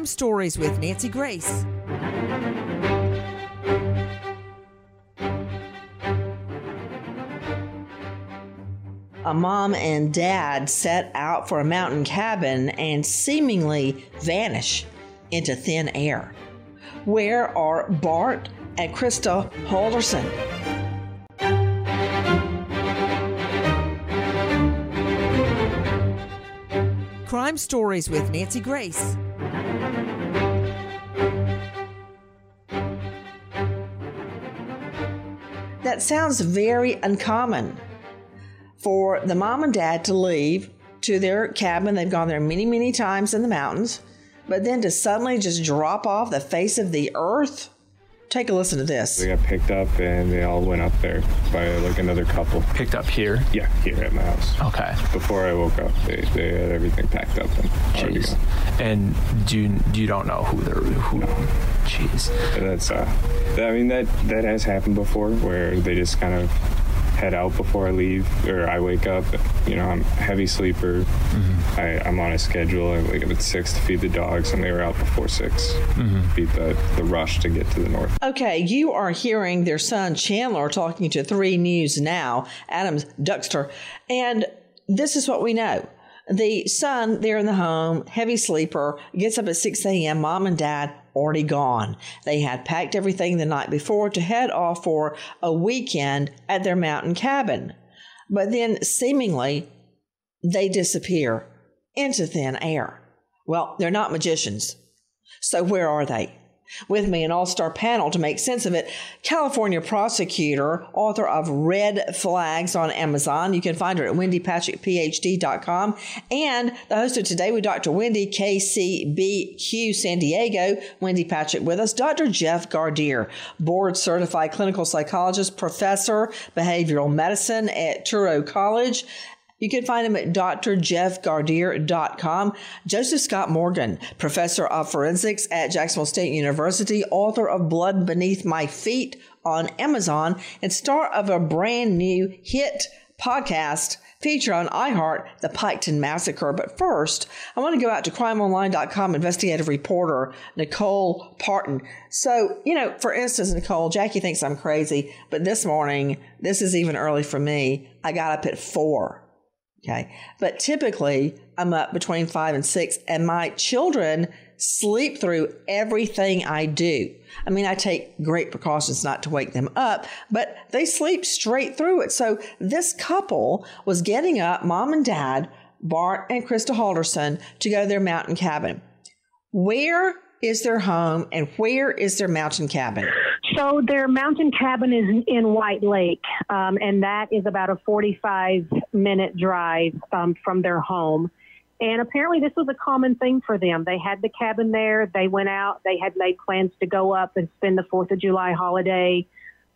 Crime Stories with Nancy Grace. A mom and dad set out for a mountain cabin and seemingly vanish into thin air. Where are Bart and Krista Halderson? Crime Stories with Nancy Grace. That sounds very uncommon for the mom and dad to leave to their cabin. They've gone there many, many times in the mountains, but then to suddenly just drop off the face of the earth. Take a listen to this. They got picked up and they all went up there by like another couple. Picked up here? Yeah, here at my house. Okay. Before I woke up, they, they had everything packed up and ready Jeez. go. And do you, you don't know who they're who? Jeez. That's uh, I mean that that has happened before where they just kind of head out before I leave or I wake up. You know, I'm a heavy sleeper. Mm-hmm. I, I'm on a schedule. I wake up at six to feed the dogs, and they were out before 6 mm-hmm. Beat the the rush to get to the north. Okay, you are hearing their son Chandler talking to 3 News Now, Adams Duxter, and this is what we know. The son there in the home, heavy sleeper, gets up at 6 a.m. Mom and dad already gone. They had packed everything the night before to head off for a weekend at their mountain cabin. But then seemingly they disappear into thin air. Well, they're not magicians. So where are they? With me, an all star panel to make sense of it. California prosecutor, author of Red Flags on Amazon. You can find her at wendypatrickphd.com. And the host of Today with Dr. Wendy, KCBQ San Diego. Wendy Patrick with us. Dr. Jeff Gardere, board certified clinical psychologist, professor, behavioral medicine at Touro College. You can find him at drjeffgardere.com. Joseph Scott Morgan, professor of forensics at Jacksonville State University, author of Blood Beneath My Feet on Amazon, and star of a brand new hit podcast feature on iHeart, The Piketon Massacre. But first, I want to go out to crimeonline.com investigative reporter Nicole Parton. So, you know, for instance, Nicole, Jackie thinks I'm crazy, but this morning, this is even early for me. I got up at four. Okay. But typically I'm up between five and six and my children sleep through everything I do. I mean, I take great precautions not to wake them up, but they sleep straight through it. So this couple was getting up, mom and dad, Bart and Krista Halderson, to go to their mountain cabin. Where is their home and where is their mountain cabin? So their mountain cabin is in White Lake, um, and that is about a 45 minute drive um, from their home. And apparently, this was a common thing for them. They had the cabin there. They went out. They had made plans to go up and spend the Fourth of July holiday.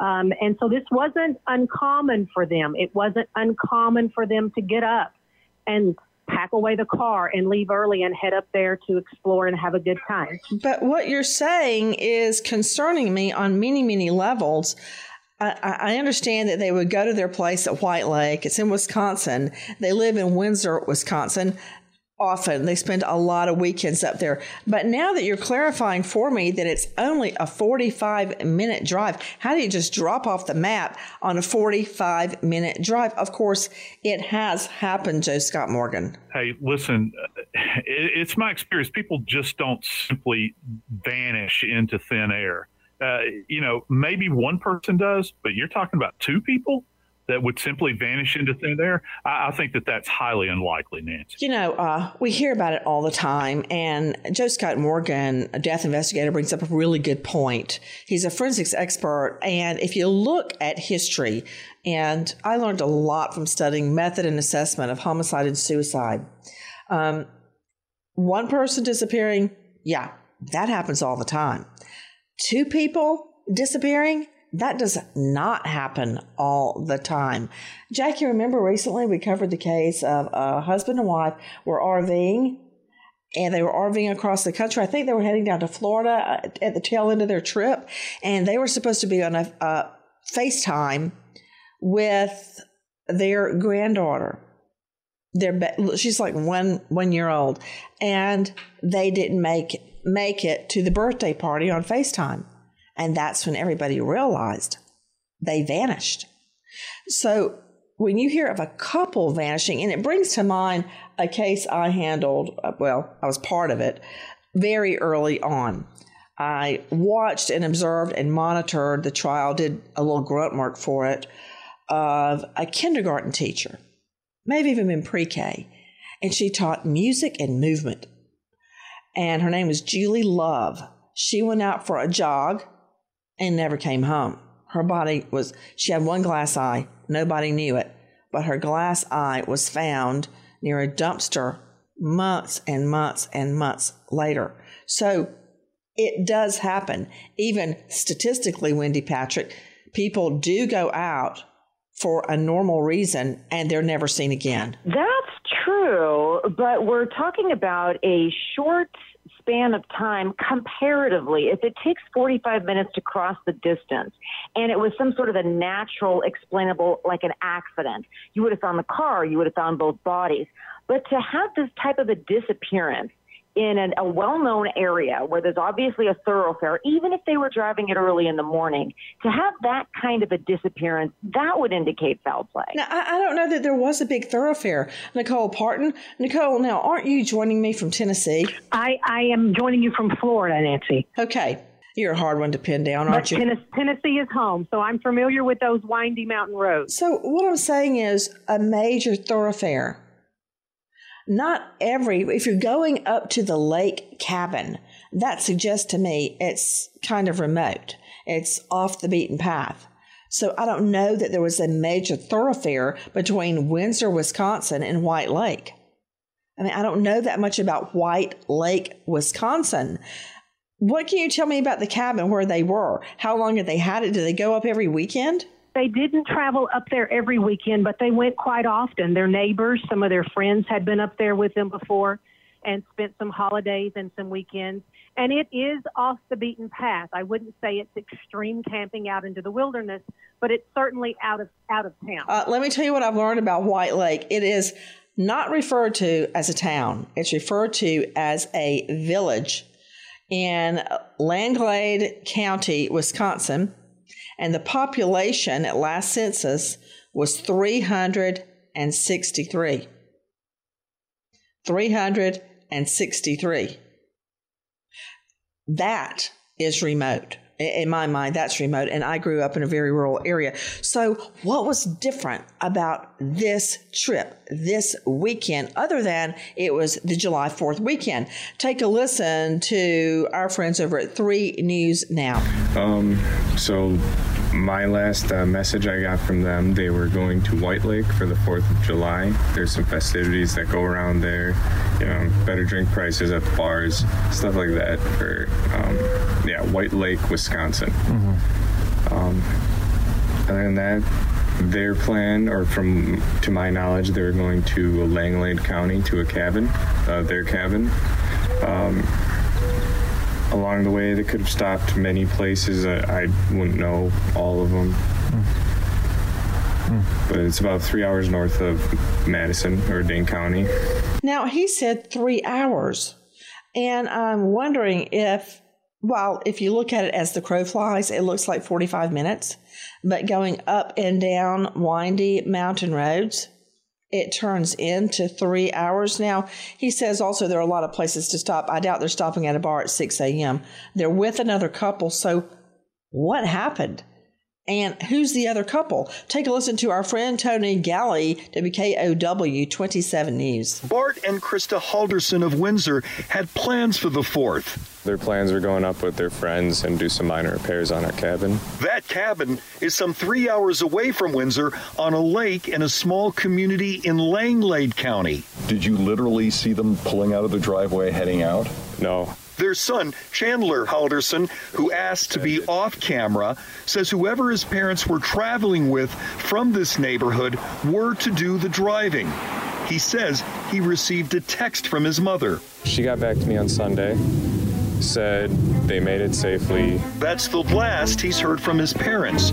Um, and so this wasn't uncommon for them. It wasn't uncommon for them to get up and pack away the car and leave early and head up there to explore and have a good time. But what you're saying is concerning me on many, many levels. I, I understand that they would go to their place at White Lake. It's in Wisconsin. They live in Windsor, Wisconsin often. They spend a lot of weekends up there. But now that you're clarifying for me that it's only a 45 minute drive, how do you just drop off the map on a 45 minute drive? Of course, it has happened, Joe Scott Morgan. Hey, listen, it's my experience. People just don't simply vanish into thin air. Uh, you know, maybe one person does, but you're talking about two people that would simply vanish into thin air, I, I, think that that's highly unlikely, Nancy. You know, uh, we hear about it all the time, and Joe Scott Morgan, a death investigator, brings up a really good point. He's a forensics expert, and if you look at history, and I learned a lot from studying method and assessment of homicide and suicide. Um, one person disappearing, yeah, that happens all the time. Two people disappearing, that does not happen all the time. Jackie, remember recently we covered the case of a husband and wife were RVing and they were RVing across the country. I think they were heading down to Florida uh, at the tail end of their trip, and they were supposed to be on a, a FaceTime with their granddaughter. Their she's like one one year old, and they didn't make make it to the birthday party on FaceTime. And that's when everybody realized they vanished. So when you hear of a couple vanishing, and it brings to mind a case I handled, uh, well, I was part of it very early on. I watched and observed and monitored the trial, did a little grunt work for it, of a kindergarten teacher, maybe even in pre K. And she taught music and movement. And her name was Julie Love. She went out for a jog and never came home. Her body was, she had one glass eye. Nobody knew it, but her glass eye was found near a dumpster months and months and months later. So it does happen. Even statistically, Wendy Patrick, people do go out for a normal reason and they're never seen again. That's true, but we're talking about a short span of time comparatively, if it takes 45 minutes to cross the distance and it was some sort of a natural, explainable, like an accident, you would have found the car, you would have found both bodies. But to have this type of a disappearance, in an, a well-known area where there's obviously a thoroughfare, even if they were driving it early in the morning, to have that kind of a disappearance, that would indicate foul play. Now, I, I don't know that there was a big thoroughfare. Nicole Parton. Nicole, now, aren't you joining me from Tennessee? I, I am joining you from Florida, Nancy. Okay. You're a hard one to pin down, aren't but you? Tennessee is home, so I'm familiar with those windy mountain roads. So, what I'm saying is a major thoroughfare not every, if you're going up to the lake cabin, that suggests to me it's kind of remote. It's off the beaten path. So I don't know that there was a major thoroughfare between Windsor, Wisconsin and White Lake. I mean, I don't know that much about White Lake, Wisconsin. What can you tell me about the cabin where they were? How long had they had it? Did they go up every weekend? They didn't travel up there every weekend, but they went quite often. Their neighbors, some of their friends had been up there with them before and spent some holidays and some weekends. And it is off the beaten path. I wouldn't say it's extreme camping out into the wilderness, but it's certainly out of out of town. Uh, let me tell you what I've learned about White Lake. It is not referred to as a town. It's referred to as a village in Langlade County, Wisconsin and the population at last census was 363. 363. That is remote in my mind, that's remote. And I grew up in a very rural area. So, what was different about this trip, this weekend, other than it was the July 4th weekend? Take a listen to our friends over at 3 News Now. Um, so, my last uh, message I got from them, they were going to White Lake for the 4th of July. There's some festivities that go around there, you know, better drink prices at the bars, stuff like that for, um, yeah, White Lake, Wisconsin. Mm-hmm. Um, other than that, their plan, or from to my knowledge, they're going to Langlade County to a cabin, uh, their cabin. Um, along the way, that could have stopped many places. I, I wouldn't know all of them. But it's about three hours north of Madison or Dane County. Now, he said three hours. And I'm wondering if, well, if you look at it as the crow flies, it looks like 45 minutes. But going up and down windy mountain roads, it turns into three hours. Now, he says also there are a lot of places to stop. I doubt they're stopping at a bar at 6 a.m. They're with another couple. So, what happened? And who's the other couple? Take a listen to our friend Tony Galli, WKOW 27 News. Bart and Krista Halderson of Windsor had plans for the 4th. Their plans were going up with their friends and do some minor repairs on our cabin. That cabin is some three hours away from Windsor on a lake in a small community in Langlade County. Did you literally see them pulling out of the driveway heading out? No. Their son, Chandler Halderson, who asked to be off camera, says whoever his parents were traveling with from this neighborhood were to do the driving. He says he received a text from his mother. She got back to me on Sunday, said they made it safely. That's the last he's heard from his parents.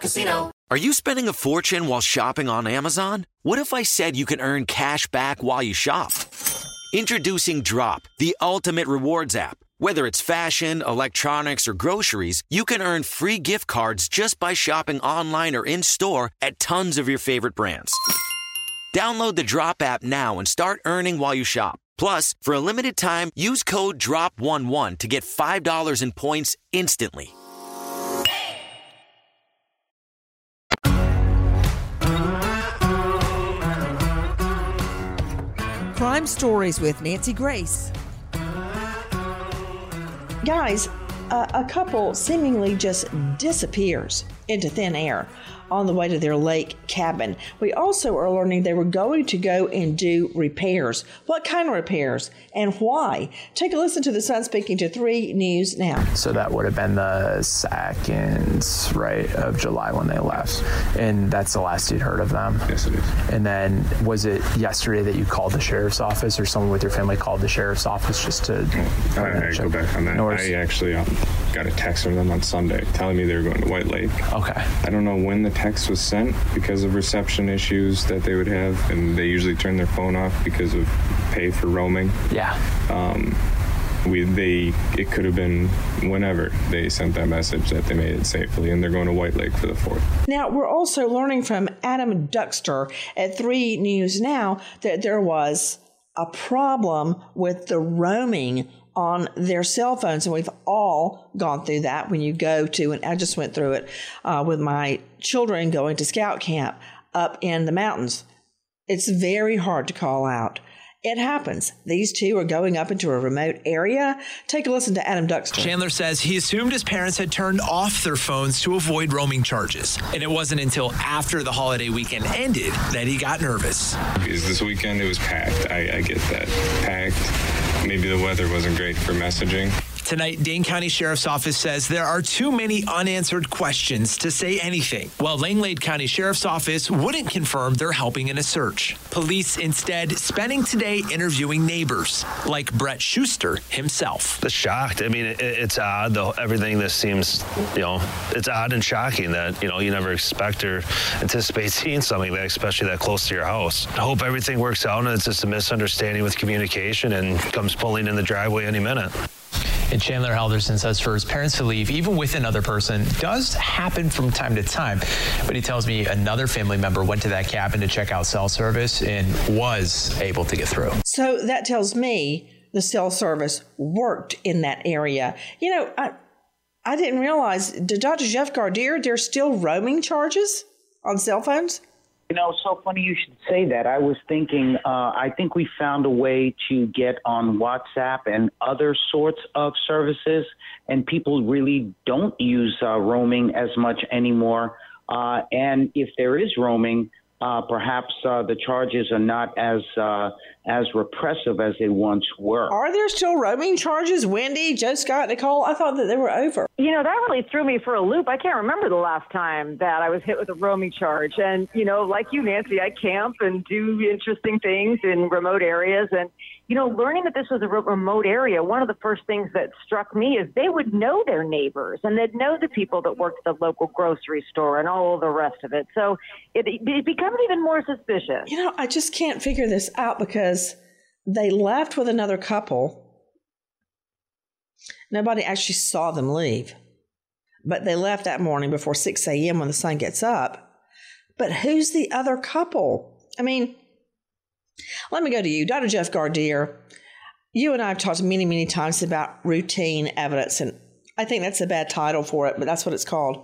Casino. Are you spending a fortune while shopping on Amazon? What if I said you can earn cash back while you shop? Introducing Drop, the ultimate rewards app. Whether it's fashion, electronics, or groceries, you can earn free gift cards just by shopping online or in store at tons of your favorite brands. Download the Drop app now and start earning while you shop. Plus, for a limited time, use code DROP11 to get $5 in points instantly. Crime Stories with Nancy Grace. Guys, uh, a couple seemingly just disappears into thin air on the way to their lake cabin. We also are learning they were going to go and do repairs. What kind of repairs and why? Take a listen to the son speaking to 3 News Now. So that would have been the second, right, of July when they left. And that's the last you'd heard of them. Yes, it is. And then was it yesterday that you called the sheriff's office or someone with your family called the sheriff's office just to. I, I go back on that. No. I actually um, got a text from them on Sunday telling me they were going to White Lake. Okay. I don't know when the text was sent because of reception issues that they would have, and they usually turn their phone off because of pay for roaming. Yeah. Um, we they it could have been whenever they sent that message that they made it safely, and they're going to White Lake for the fourth. Now, we're also learning from Adam Duxter at 3 News Now that there was a problem with the roaming on their cell phones. And we've all gone through that when you go to, and I just went through it uh, with my children going to scout camp up in the mountains. It's very hard to call out. It happens. These two are going up into a remote area. Take a listen to Adam Duxter. Chandler says he assumed his parents had turned off their phones to avoid roaming charges. And it wasn't until after the holiday weekend ended that he got nervous. Because this weekend it was packed. I, I get that. Packed. Maybe the weather wasn't great for messaging. Tonight, Dane County Sheriff's Office says there are too many unanswered questions to say anything, while Langlade County Sheriff's Office wouldn't confirm they're helping in a search. Police instead spending today interviewing neighbors, like Brett Schuster himself. The shocked. I mean, it, it's odd though. Everything this seems, you know, it's odd and shocking that you know you never expect or anticipate seeing something that, especially that close to your house. Hope everything works out and it's just a misunderstanding with communication and comes pulling in the driveway any minute. And Chandler Halderson says for his parents to leave, even with another person, does happen from time to time. But he tells me another family member went to that cabin to check out cell service and was able to get through. So that tells me the cell service worked in that area. You know, I, I didn't realize, did Dr. Jeff Gardere, there's still roaming charges on cell phones? You know, so funny you should say that. I was thinking, uh, I think we found a way to get on WhatsApp and other sorts of services, and people really don't use uh, roaming as much anymore. Uh, and if there is roaming, uh, perhaps uh, the charges are not as uh, as repressive as they once were. Are there still roaming charges, Wendy, Joe Scott, Nicole? I thought that they were over. You know, that really threw me for a loop. I can't remember the last time that I was hit with a roaming charge. And, you know, like you, Nancy, I camp and do interesting things in remote areas. And, you know, learning that this was a remote area, one of the first things that struck me is they would know their neighbors and they'd know the people that worked at the local grocery store and all the rest of it. So it, it becomes even more suspicious. You know, I just can't figure this out because they left with another couple. Nobody actually saw them leave, but they left that morning before 6 a.m. when the sun gets up. But who's the other couple? I mean, let me go to you, Dr. Jeff Gardere. You and I have talked many, many times about routine evidence, and I think that's a bad title for it, but that's what it's called.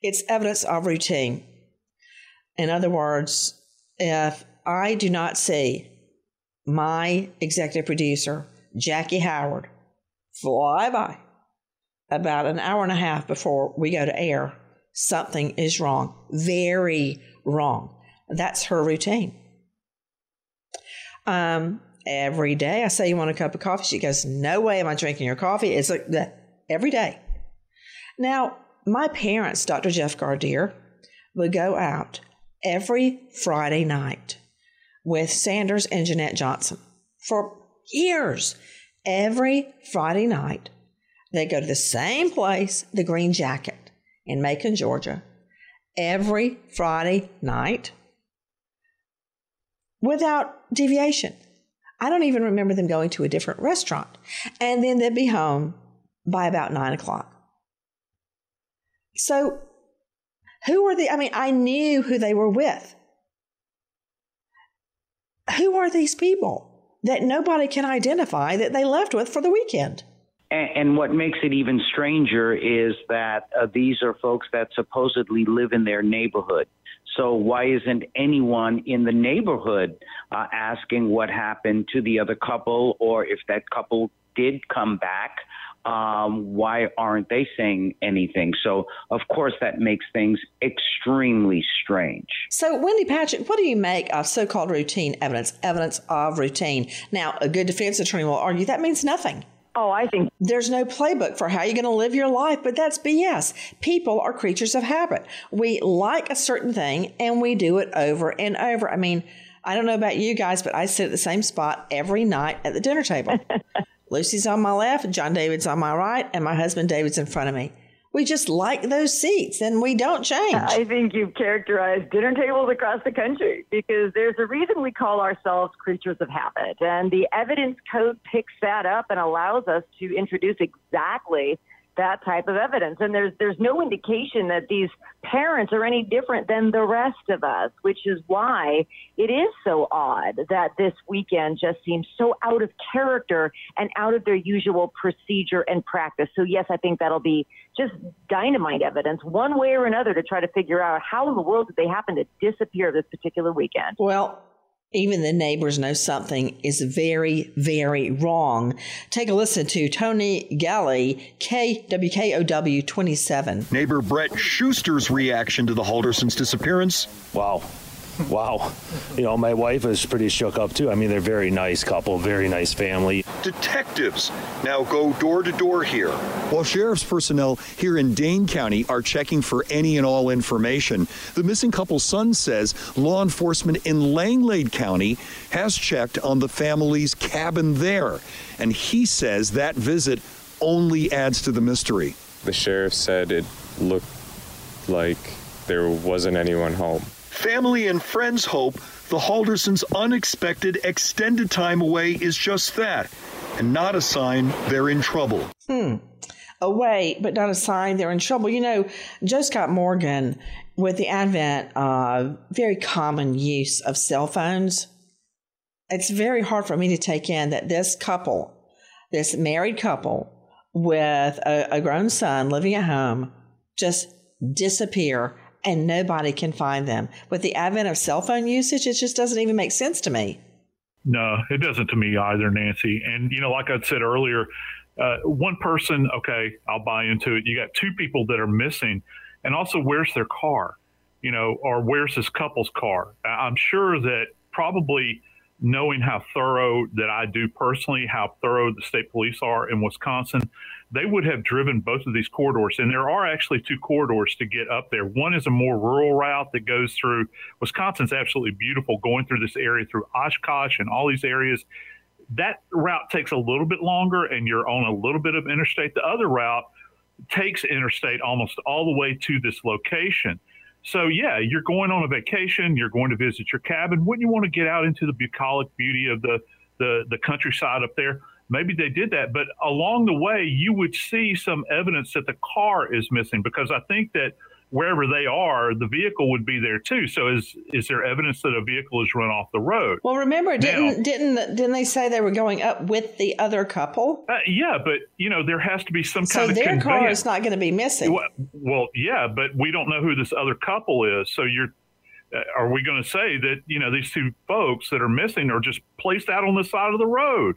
It's evidence of routine. In other words, if I do not see my executive producer, Jackie Howard, fly by about an hour and a half before we go to air, something is wrong. Very wrong. That's her routine. Um, every day I say, You want a cup of coffee? She goes, No way am I drinking your coffee. It's like that every day. Now, my parents, Dr. Jeff Gardere, would go out every Friday night with Sanders and Jeanette Johnson for years. Every Friday night, they go to the same place, the Green Jacket in Macon, Georgia, every Friday night without deviation. I don't even remember them going to a different restaurant. And then they'd be home by about nine o'clock. So, who were the, I mean, I knew who they were with. Who are these people that nobody can identify that they left with for the weekend? And, what makes it even stranger is that uh, these are folks that supposedly live in their neighborhood. So why isn't anyone in the neighborhood uh, asking what happened to the other couple, or if that couple did come back? Um, why aren't they saying anything? So, of course, that makes things extremely strange. So, Wendy Patrick, what do you make of so called routine evidence, evidence of routine? Now, a good defense attorney will argue that means nothing. Oh, I think there's no playbook for how you're going to live your life, but that's BS. People are creatures of habit. We like a certain thing and we do it over and over. I mean, I don't know about you guys, but I sit at the same spot every night at the dinner table. Lucy's on my left, John David's on my right, and my husband David's in front of me. We just like those seats and we don't change. I think you've characterized dinner tables across the country because there's a reason we call ourselves creatures of habit. And the evidence code picks that up and allows us to introduce exactly that type of evidence. And there's there's no indication that these parents are any different than the rest of us, which is why it is so odd that this weekend just seems so out of character and out of their usual procedure and practice. So yes, I think that'll be just dynamite evidence one way or another to try to figure out how in the world did they happen to disappear this particular weekend. Well, even the neighbors know something is very, very wrong. Take a listen to Tony Galli, KWKOW 27. Neighbor Brett Schuster's reaction to the Haldersons' disappearance. Wow. Wow. You know, my wife is pretty shook up too. I mean, they're a very nice couple, very nice family. Detectives now go door to door here. While sheriff's personnel here in Dane County are checking for any and all information, the missing couple's son says law enforcement in Langlade County has checked on the family's cabin there. And he says that visit only adds to the mystery. The sheriff said it looked like there wasn't anyone home. Family and friends hope the Haldersons' unexpected extended time away is just that, and not a sign they're in trouble. Hmm. Away, but not a sign they're in trouble. You know, Joe Scott Morgan, with the advent of very common use of cell phones, it's very hard for me to take in that this couple this married couple with a, a grown son living at home just disappear and nobody can find them. With the advent of cell phone usage, it just doesn't even make sense to me. No, it doesn't to me either, Nancy. And, you know, like I said earlier, uh, one person, okay, I'll buy into it. You got two people that are missing. And also, where's their car? You know, or where's this couple's car? I'm sure that probably knowing how thorough that I do personally, how thorough the state police are in Wisconsin, they would have driven both of these corridors. And there are actually two corridors to get up there. One is a more rural route that goes through Wisconsin's absolutely beautiful, going through this area through Oshkosh and all these areas. That route takes a little bit longer and you're on a little bit of interstate. The other route takes interstate almost all the way to this location. So yeah, you're going on a vacation, you're going to visit your cabin. Wouldn't you want to get out into the bucolic beauty of the the, the countryside up there? Maybe they did that, but along the way, you would see some evidence that the car is missing because I think that wherever they are, the vehicle would be there too. So is is there evidence that a vehicle is run off the road? Well, remember, didn't now, didn't didn't they say they were going up with the other couple? Uh, yeah, but you know there has to be some so kind of so their car is not going to be missing. Well, well, yeah, but we don't know who this other couple is. So you're. Uh, are we going to say that you know these two folks that are missing are just placed out on the side of the road?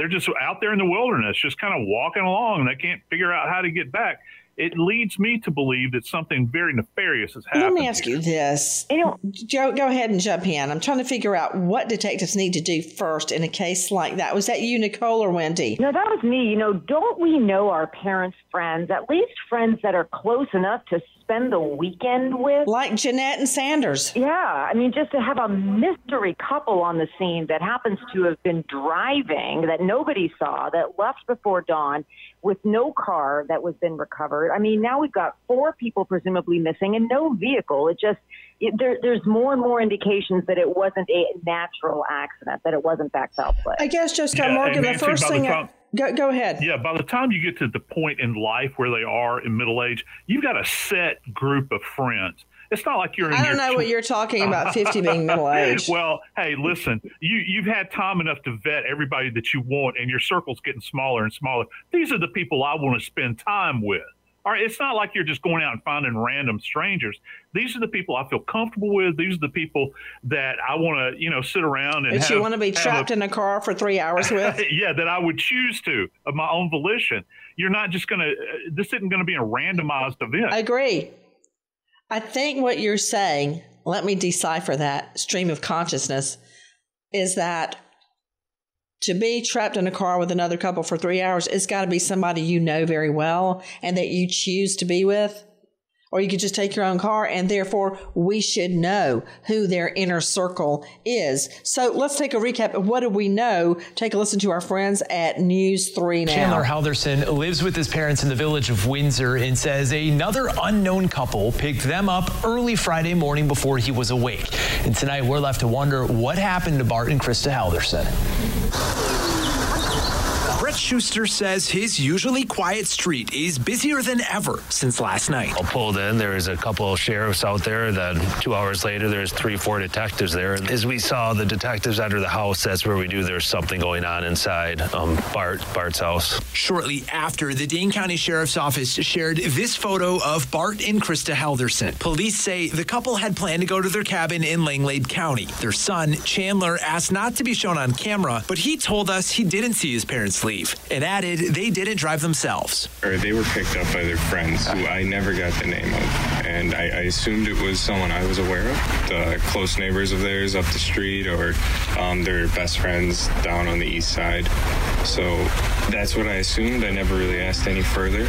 They're just out there in the wilderness, just kind of walking along, and they can't figure out how to get back it leads me to believe that something very nefarious has happened. Let me ask here. you this. Joe, go ahead and jump in. I'm trying to figure out what detectives need to do first in a case like that. Was that you, Nicole, or Wendy? No, that was me. You know, don't we know our parents' friends, at least friends that are close enough to spend the weekend with? Like Jeanette and Sanders. Yeah. I mean, just to have a mystery couple on the scene that happens to have been driving that nobody saw, that left before dawn with no car that was been recovered. I mean, now we've got four people presumably missing and no vehicle. It just it, there, there's more and more indications that it wasn't a natural accident, that it was in fact foul play. I guess just yeah, Morgan, the first thing. The time, I, go, go ahead. Yeah, by the time you get to the point in life where they are in middle age, you've got a set group of friends it's not like you're. In I don't know tw- what you're talking about. Fifty being middle age. well, hey, listen, you you've had time enough to vet everybody that you want, and your circle's getting smaller and smaller. These are the people I want to spend time with. All right, it's not like you're just going out and finding random strangers. These are the people I feel comfortable with. These are the people that I want to, you know, sit around and. That have, you want to be trapped a, in a car for three hours with? yeah, that I would choose to of my own volition. You're not just going to. Uh, this isn't going to be a randomized event. I agree. I think what you're saying, let me decipher that stream of consciousness, is that to be trapped in a car with another couple for three hours, it's got to be somebody you know very well and that you choose to be with or you could just take your own car and therefore we should know who their inner circle is. So let's take a recap of what do we know. Take a listen to our friends at News 3 now. Chandler Halderson lives with his parents in the village of Windsor and says another unknown couple picked them up early Friday morning before he was awake. And tonight we're left to wonder what happened to Bart and Krista Halderson. Schuster says his usually quiet street is busier than ever since last night. I pulled in. There was a couple of sheriffs out there. Then two hours later, there's three, four detectives there. And as we saw the detectives enter the house, that's where we knew there's something going on inside um, Bart Bart's house. Shortly after, the Dane County Sheriff's Office shared this photo of Bart and Krista Halderson. Police say the couple had planned to go to their cabin in Langlade County. Their son, Chandler, asked not to be shown on camera, but he told us he didn't see his parents leave and added they didn't drive themselves. Or they were picked up by their friends who I never got the name of. And I, I assumed it was someone I was aware of, the close neighbors of theirs up the street or um, their best friends down on the east side. So that's what I assumed. I never really asked any further.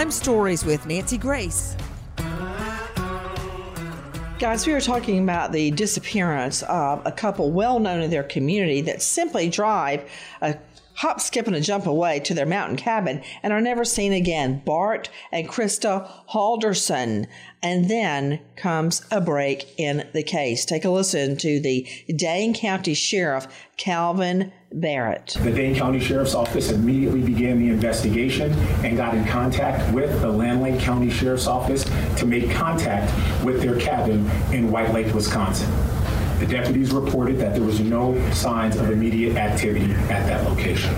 Crime Stories with Nancy Grace. Guys, we were talking about the disappearance of a couple well known in their community that simply drive a hop, skip, and a jump away to their mountain cabin and are never seen again. Bart and Krista Halderson. And then comes a break in the case. Take a listen to the Dane County Sheriff, Kalvin Barrett. The Dane County Sheriff's Office immediately began the investigation and got in contact with the Langlade County Sheriff's Office to make contact with their cabin in White Lake, Wisconsin. The deputies reported that there was no signs of immediate activity at that location.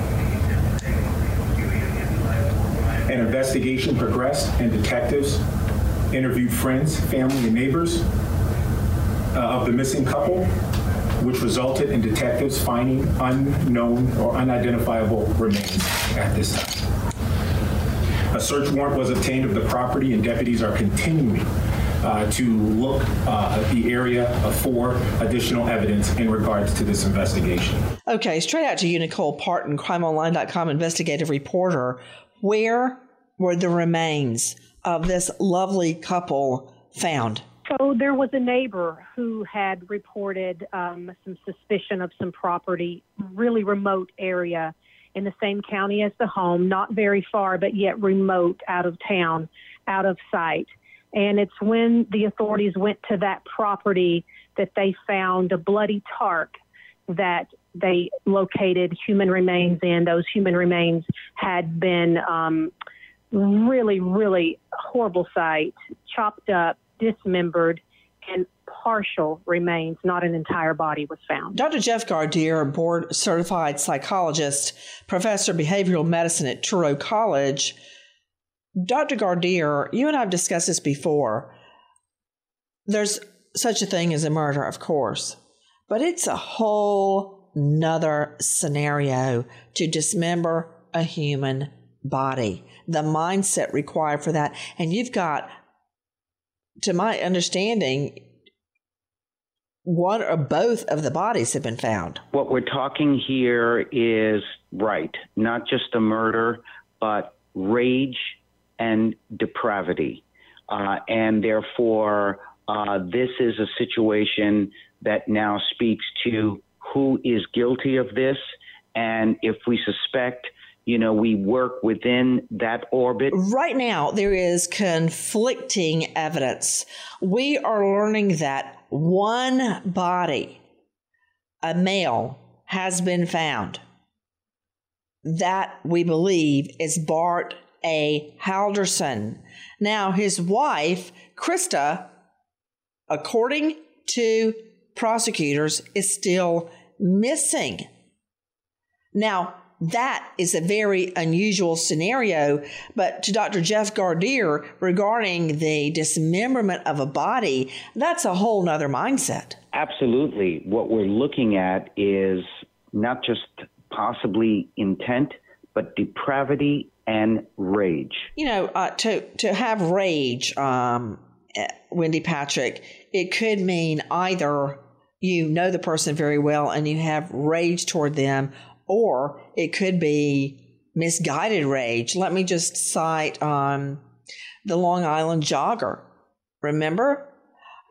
An investigation progressed and detectives interviewed friends, family, and neighbors uh, of the missing couple, which resulted in detectives finding unknown or unidentifiable remains at this time. A search warrant was obtained of the property, and deputies are continuing uh, to look uh, at the area for additional evidence in regards to this investigation. Okay, straight out to you, Nicole Parton, crimeonline.com investigative reporter. Where were the remains of this lovely couple found? So there was a neighbor who had reported um, some suspicion of some property, really remote area in the same county as the home, not very far, but yet remote out of town, out of sight. And it's when the authorities went to that property that they found a bloody tarp that they located human remains in. Those human remains had been um, really, really horrible sight, chopped up, dismembered, and partial remains, not an entire body, was found. Dr. Jeff Gardere, board certified psychologist, professor of behavioral medicine at Touro College, Dr. Gardere, you and I have discussed this before. There's such a thing as a murder, of course, but it's a whole nother scenario to dismember a human body. The mindset required for that. And you've got, to my understanding, one or both of the bodies have been found. What we're talking here is right, not just a murder, but rage and depravity. Uh, and therefore, uh, this is a situation that now speaks to who is guilty of this. And if we suspect, you know, we work within that orbit. Right now, there is conflicting evidence. We are learning that one body, a male, has been found. That we believe is Bart a. Halderson. Now, his wife, Krista, according to prosecutors, is still missing. Now, that is a very unusual scenario, but to Dr. Jeff Gardere regarding the dismemberment of a body, that's a whole nother mindset. Absolutely. What we're looking at is not just possibly intent, but depravity and rage. You know, uh, to to have rage, um, eh, Wendy Patrick, it could mean either you know the person very well and you have rage toward them, or it could be misguided rage. Let me just cite um, the Long Island jogger. Remember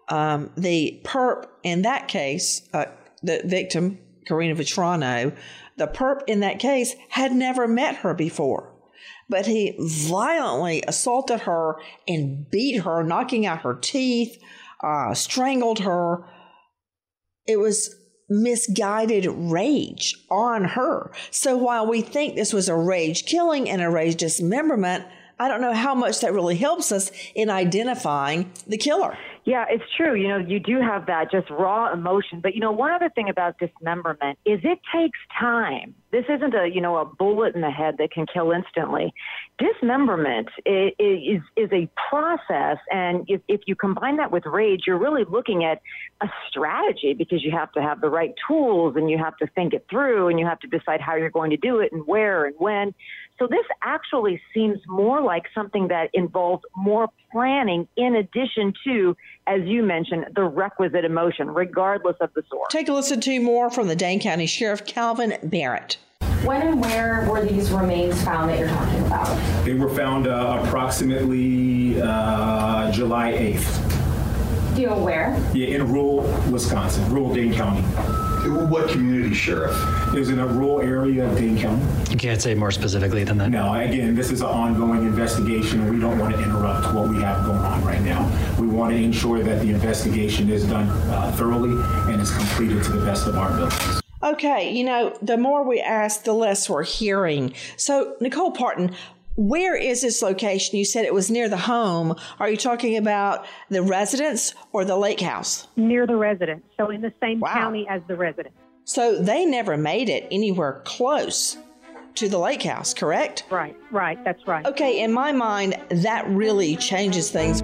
um, the perp in that case, uh, the victim Karina Vetrano, the perp in that case had never met her before but he violently assaulted her and beat her, knocking out her teeth, uh, strangled her. It was misguided rage on her. So while we think this was a rage killing and a rage dismemberment, I don't know how much that really helps us in identifying the killer. Yeah, it's true. You know, you do have that just raw emotion. But, you know, one other thing about dismemberment is it takes time. This isn't a you know a bullet in the head that can kill instantly. Dismemberment is is, a process, and if, if you combine that with rage, you're really looking at a strategy because you have to have the right tools and you have to think it through and you have to decide how you're going to do it and where and when. So this actually seems more like something that involves more planning in addition to, as you mentioned, the requisite emotion, regardless of the source. Take a listen to more from the Dane County Sheriff Kalvin Barrett. When and where were these remains found that you're talking about? They were found uh, approximately uh, July 8th. Do you know where? Yeah, in rural Wisconsin, rural Dane County. What community, Sheriff? Is in a rural area of Dane County. You can't say more specifically than that. No, again, this is an ongoing investigation, and we don't want to interrupt what we have going on right now. We want to ensure that the investigation is done uh, thoroughly and is completed to the best of our abilities. Okay, you know, the more we ask, the less we're hearing. So, Nicole Partin, where is this location? You said it was near the home. Are you talking about the residence or the lake house? Near the residence. So in the same wow. county as the residence. So they never made it anywhere close to the lake house, correct? Right, right. That's right. Okay, in my mind, that really changes things.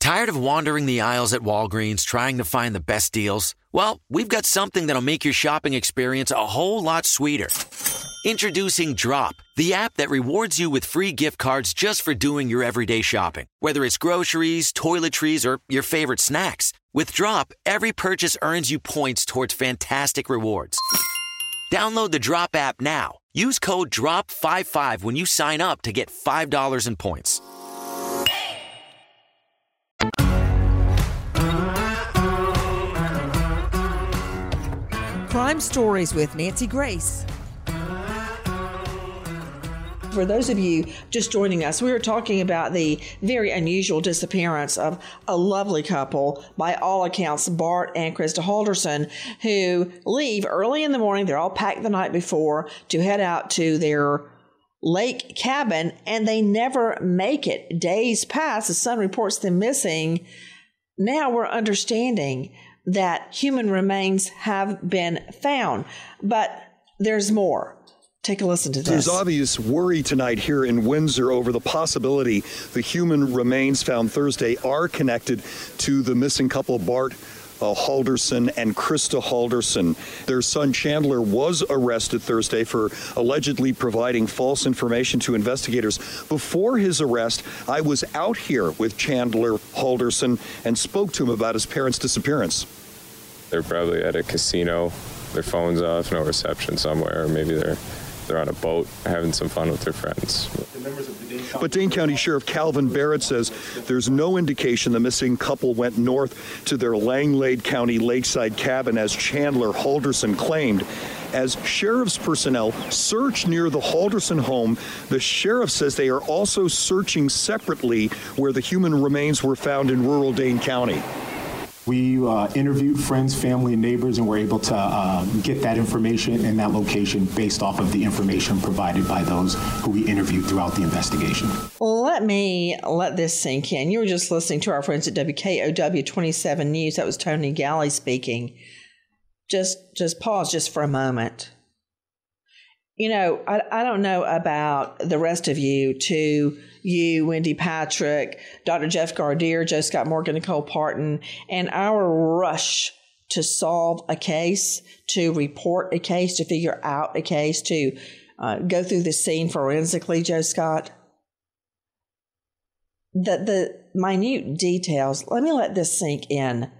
Tired of wandering the aisles at Walgreens trying to find the best deals? Well, we've got something that'll make your shopping experience a whole lot sweeter. Introducing Drop, the app that rewards you with free gift cards just for doing your everyday shopping. Whether it's groceries, toiletries, or your favorite snacks. With Drop, every purchase earns you points towards fantastic rewards. Download the Drop app now. Use code DROP55 when you sign up to get $5 in points. Crime Stories with Nancy Grace. For those of you just joining us, we were talking about the very unusual disappearance of a lovely couple, by all accounts, Bart and Krista Halderson, who leave early in the morning. They're all packed the night before to head out to their lake cabin, and they never make it. Days pass, the son reports them missing. Now we're understanding that human remains have been found. But there's more. Take a listen to this. There's obvious worry tonight here in Windsor over the possibility the human remains found Thursday are connected to the missing couple, Bart uh, Halderson and Krista Halderson. Their son Chandler was arrested Thursday for allegedly providing false information to investigators. Before his arrest, I was out here with Chandler Halderson and spoke to him about his parents' disappearance. They're probably at a casino, their phone's off, no reception somewhere, maybe they're they're on a boat having some fun with their friends. But Dane County Sheriff Kalvin Barrett says there's no indication the missing couple went north to their Langlade County lakeside cabin as Chandler Halderson claimed. As sheriff's personnel search near the Halderson home, the sheriff says they are also searching separately where the human remains were found in rural Dane County. We uh, interviewed friends, family, and neighbors, and were able to uh, get that information and that location based off of the information provided by those who we interviewed throughout the investigation. Let me let this sink in. You were just listening to our friends at WKOW 27 News. That was Tony Galli speaking. Just, just pause just for a moment. You know, I, I don't know about the rest of you, to you, Wendy Patrick, Dr. Jeff Gardere, Joe Scott Morgan, Nicole Partin, and our rush to solve a case, to report a case, to figure out a case, to uh, go through the scene forensically, Joe Scott. The, the minute details, let me let this sink in.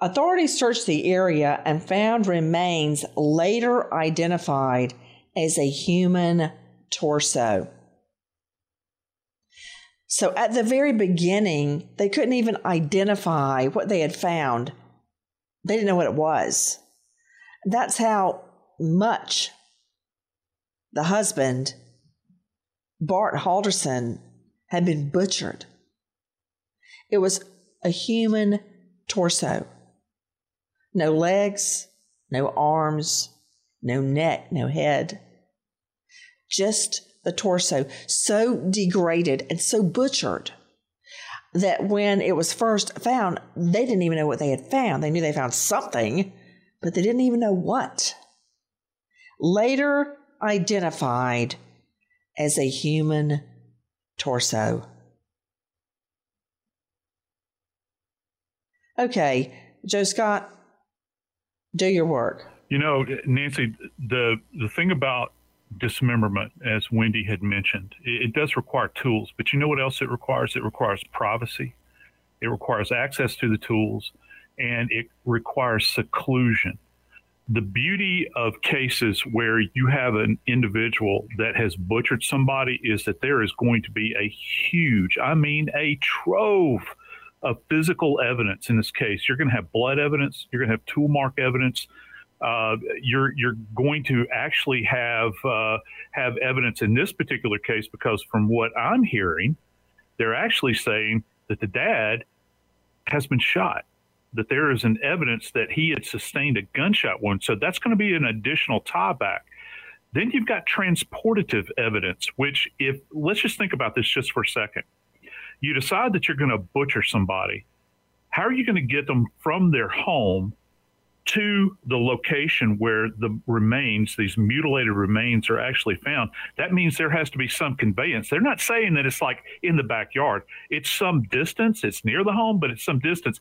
Authorities searched the area and found remains later identified as a human torso. So at the very beginning, they couldn't even identify what they had found. They didn't know what it was. That's how much the husband, Bart Halderson, had been butchered. It was a human torso. No legs, no arms, no neck, no head. Just the torso, so degraded and so butchered that when it was first found, they didn't even know what they had found. They knew they found something, but they didn't even know what. Later identified as a human torso. Okay, Joe Scott, do your work. You know, Nancy, the the thing about dismemberment, as Wendy had mentioned, it, it, does require tools. But you know what else it requires? It requires privacy. It requires access to the tools, and it requires seclusion. The beauty of cases where you have an individual that has butchered somebody is that there is going to be a huge, I mean, a trove of physical evidence in this case. You're going to have blood evidence. You're going to have tool mark evidence. Uh, you're you're going to actually have uh, have evidence in this particular case because from what I'm hearing, they're actually saying that the dad has been shot. That there is an evidence that he had sustained a gunshot wound. So that's going to be an additional tie back. Then you've got transportative evidence, which if let's just think about this just for a second you decide that you're going to butcher somebody, how are you going to get them from their home to the location where the remains, these mutilated remains, are actually found? That means there has to be some conveyance. They're not saying that it's like in the backyard, it's some distance, it's near the home, but it's some distance.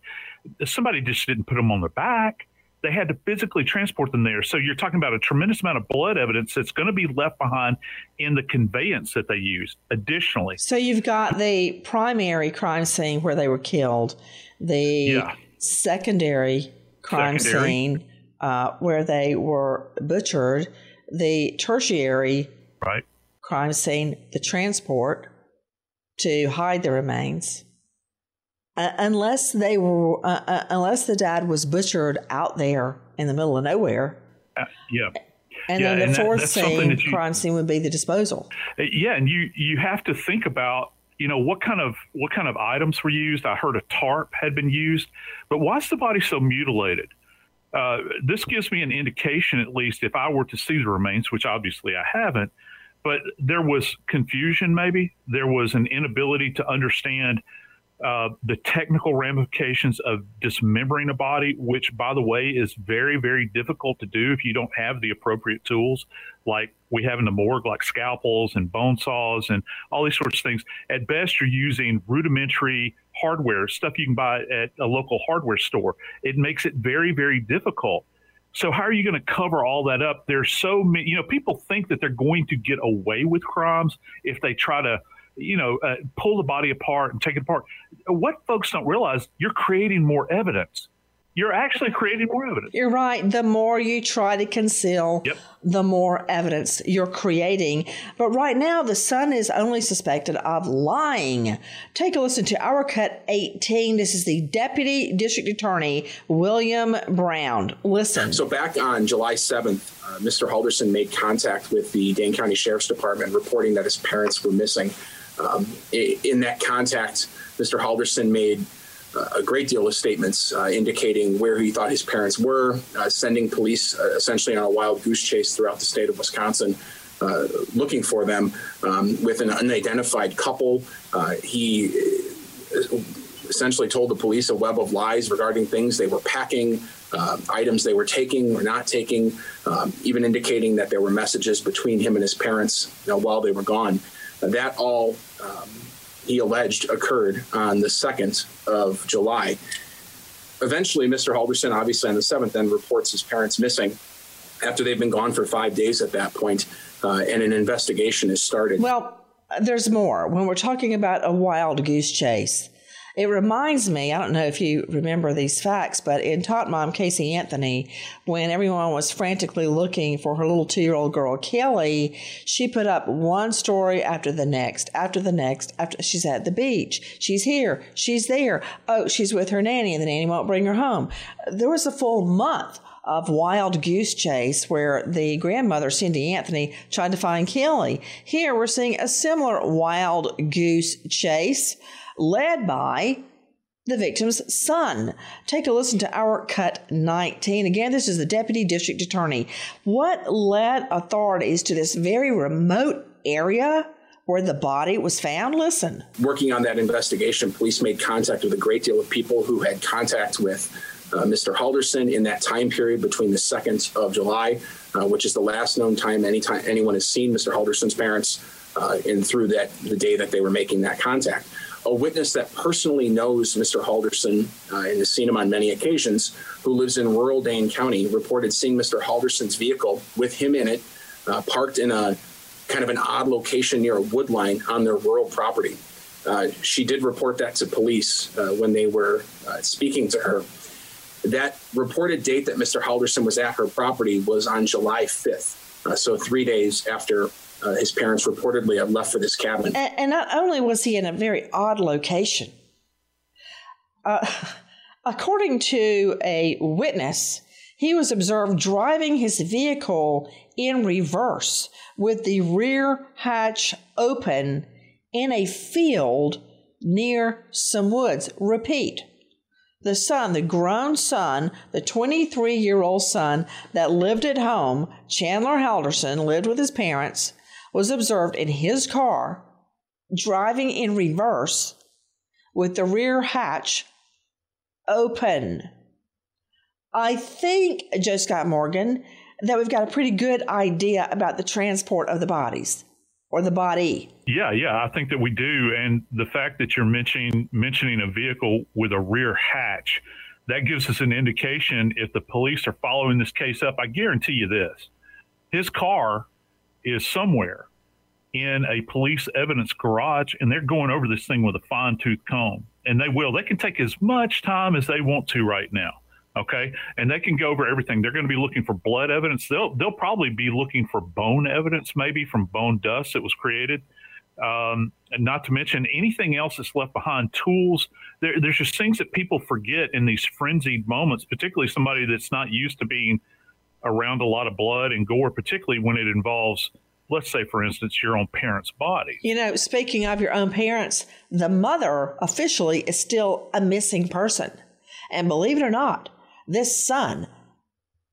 Somebody just didn't put them on their back they had to physically transport them there. So you're talking about a tremendous amount of blood evidence that's going to be left behind in the conveyance that they used. Additionally, so you've got the primary crime scene where they were killed, the yeah. secondary crime secondary. scene uh, where they were butchered, the tertiary right. crime scene, the transport to hide the remains uh, unless they were, uh, uh, unless the dad was butchered out there in the middle of nowhere. Uh, yeah. And yeah, then the and fourth that, scene, you, crime scene would be the disposal. Uh, yeah, and you you have to think about you know what kind of what kind of items were used. I heard a tarp had been used, but why is the body so mutilated? Uh, this gives me an indication, at least, if I were to see the remains, which obviously I haven't, but there was confusion. Maybe there was an inability to understand uh, the technical ramifications of dismembering a body, which, by the way, is very, very difficult to do if you don't have the appropriate tools like we have in the morgue, like scalpels and bone saws and all these sorts of things. At best, you're using rudimentary hardware, stuff you can buy at a local hardware store. It makes it very, very difficult. So how are you going to cover all that up? There's so many, you know, people think that they're going to get away with crimes if they try to you know, uh, pull the body apart and take it apart. What folks don't realize, you're creating more evidence. You're actually creating more evidence. You're right. The more you try to conceal, yep. the more evidence you're creating. But right now, the son is only suspected of lying. Take a listen to Our Cut 18. This is the Deputy District Attorney, William Brown. Listen. So, back on July 7th, uh, Mr. Halderson made contact with the Dane County Sheriff's Department reporting that his parents were missing. Um, in that contact, Mr. Halderson made a great deal of statements uh, indicating where he thought his parents were, uh, sending police uh, essentially on a wild goose chase throughout the state of Wisconsin. Uh, looking for them um, with an unidentified couple. Uh, he essentially told the police a web of lies regarding things they were packing, items they were taking or not taking, um, even indicating that there were messages between him and his parents you know, while they were gone. That all, um, he alleged, occurred on the 2nd of July. Eventually, Mr. Halderson, obviously on the 7th, then reports his parents missing after they've been gone for five days at that point, uh, and an investigation is started. Well, there's more. When we're talking about a wild goose chase, It reminds me, I don't know if you remember these facts, but in Tot Mom Casey Anthony, when everyone was frantically looking for her little two year old girl, Caylee, she put up one story after the next, after the next, after she's at the beach. She's here. She's there. Oh, she's with her nanny and the nanny won't bring her home. There was a full month of Wild Goose Chase, where the grandmother, Cindy Anthony, tried to find Caylee. Here we're seeing a similar Wild Goose Chase led by the victim's son. Take a listen to our cut 19. Again, this is the deputy district attorney. What led authorities to this very remote area where the body was found? Listen. Working on that investigation, police made contact with a great deal of people who had contact with uh, Mr. Halderson in that time period between the 2nd of July, uh, which is the last known time any time anyone has seen Mr. Halderson's parents, uh, and through that the day that they were making that contact a witness that personally knows Mr. Halderson uh, and has seen him on many occasions, who lives in rural Dane County, reported seeing Mr. Halderson's vehicle with him in it, uh, parked in a kind of an odd location near a wood line on their rural property. Uh, she did report that to police uh, when they were uh, speaking to her. That reported date that Mr. Halderson was at her property was on July 5th, uh, so three days after uh, his parents reportedly had left for this cabin. And, and, not only was he in a very odd location, uh, according to a witness, he was observed driving his vehicle in reverse with the rear hatch open in a field near some woods. Repeat. The son, the grown son, the 23 year old son that lived at home, Chandler Halderson, lived with his parents, was observed in his car driving in reverse with the rear hatch open. I think, Joe Scott Morgan, that we've got a pretty good idea about the transport of the bodies or the body. Yeah, yeah, I think that we do. And the fact that you're mentioning mentioning a vehicle with a rear hatch, that gives us an indication if the police are following this case up. I guarantee you this. His car is somewhere in a police evidence garage and they're going over this thing with a fine tooth comb. And they will. They can take as much time as they want to right now. Okay. And they can go over everything. They're going to be looking for blood evidence. They'll they'll probably be looking for bone evidence, maybe from bone dust that was created. Um, and not to mention anything else that's left behind, tools. There, there's just things that people forget in these frenzied moments, particularly somebody that's not used to being around a lot of blood and gore, particularly when it involves let's say, for instance, your own parents' body. You know, speaking of your own parents, the mother officially is still a missing person. And believe it or not, this son,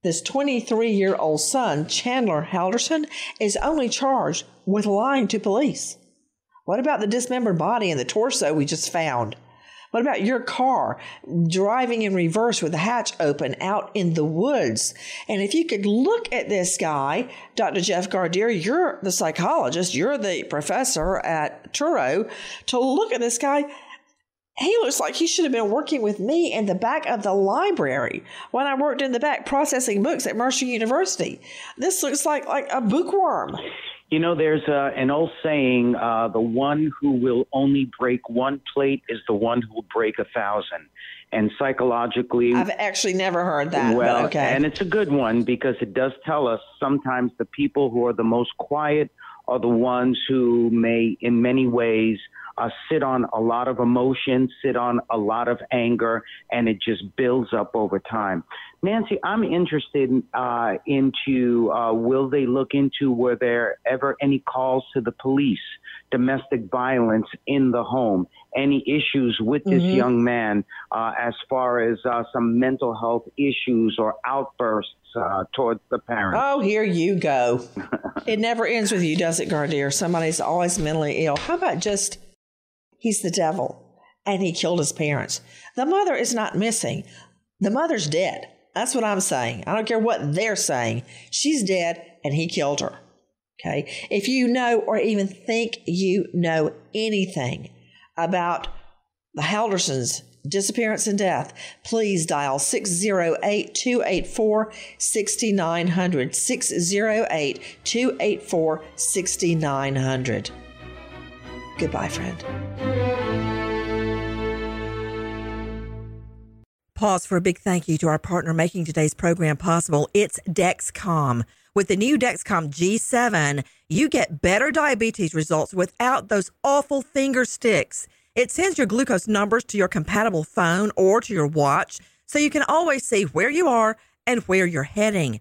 this 23 year old son, Chandler Halderson, is only charged with lying to police. What about the dismembered body and the torso we just found? What about your car driving in reverse with the hatch open out in the woods? And if you could look at this guy, Dr. Jeff Gardere, you're the psychologist, you're the professor at Touro, to look at this guy he looks like he should have been working with me in the back of the library when I worked in the back processing books at Mercer University. This looks like like a bookworm. You know, there's uh, an old saying: uh, "The one who will only break one plate is the one who will break a thousand. And psychologically, I've actually never heard that. Well, okay. and it's a good one because it does tell us sometimes the people who are the most quiet are the ones who may, in many ways, uh, sit on a lot of emotion, sit on a lot of anger, and it just builds up over time. Nancy, I'm interested uh, into uh, will they look into were there ever any calls to the police, domestic violence in the home, any issues with this mm-hmm. young man uh, as far as uh, some mental health issues or outbursts uh, towards the parents. Oh, here you go. it never ends with you, does it, Gardere? Somebody's always mentally ill. How about just he's the devil and he killed his parents? The mother is not missing. The mother's dead. That's what I'm saying. I don't care what they're saying. She's dead and he killed her. Okay. If you know or even think you know anything about the Haldersons' disappearance and death, please dial 608 284 6900. 608 284 6900. Goodbye, friend. pause for a big thank you to our partner making today's program possible. It's Dexcom. With the new Dexcom G7, you get better diabetes results without those awful finger sticks. It sends your glucose numbers to your compatible phone or to your watch so you can always see where you are and where you're heading.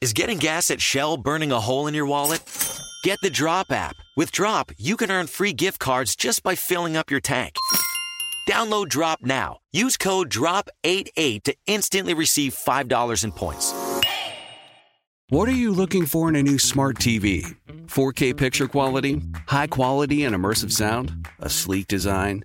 Is getting gas at Shell burning a hole in your wallet? Get the Drop app. With Drop, you can earn free gift cards just by filling up your tank. Download Drop now. Use code DROP88 to instantly receive $5 in points. What are you looking for in a new smart TV? 4K picture quality? High quality and immersive sound? A sleek design?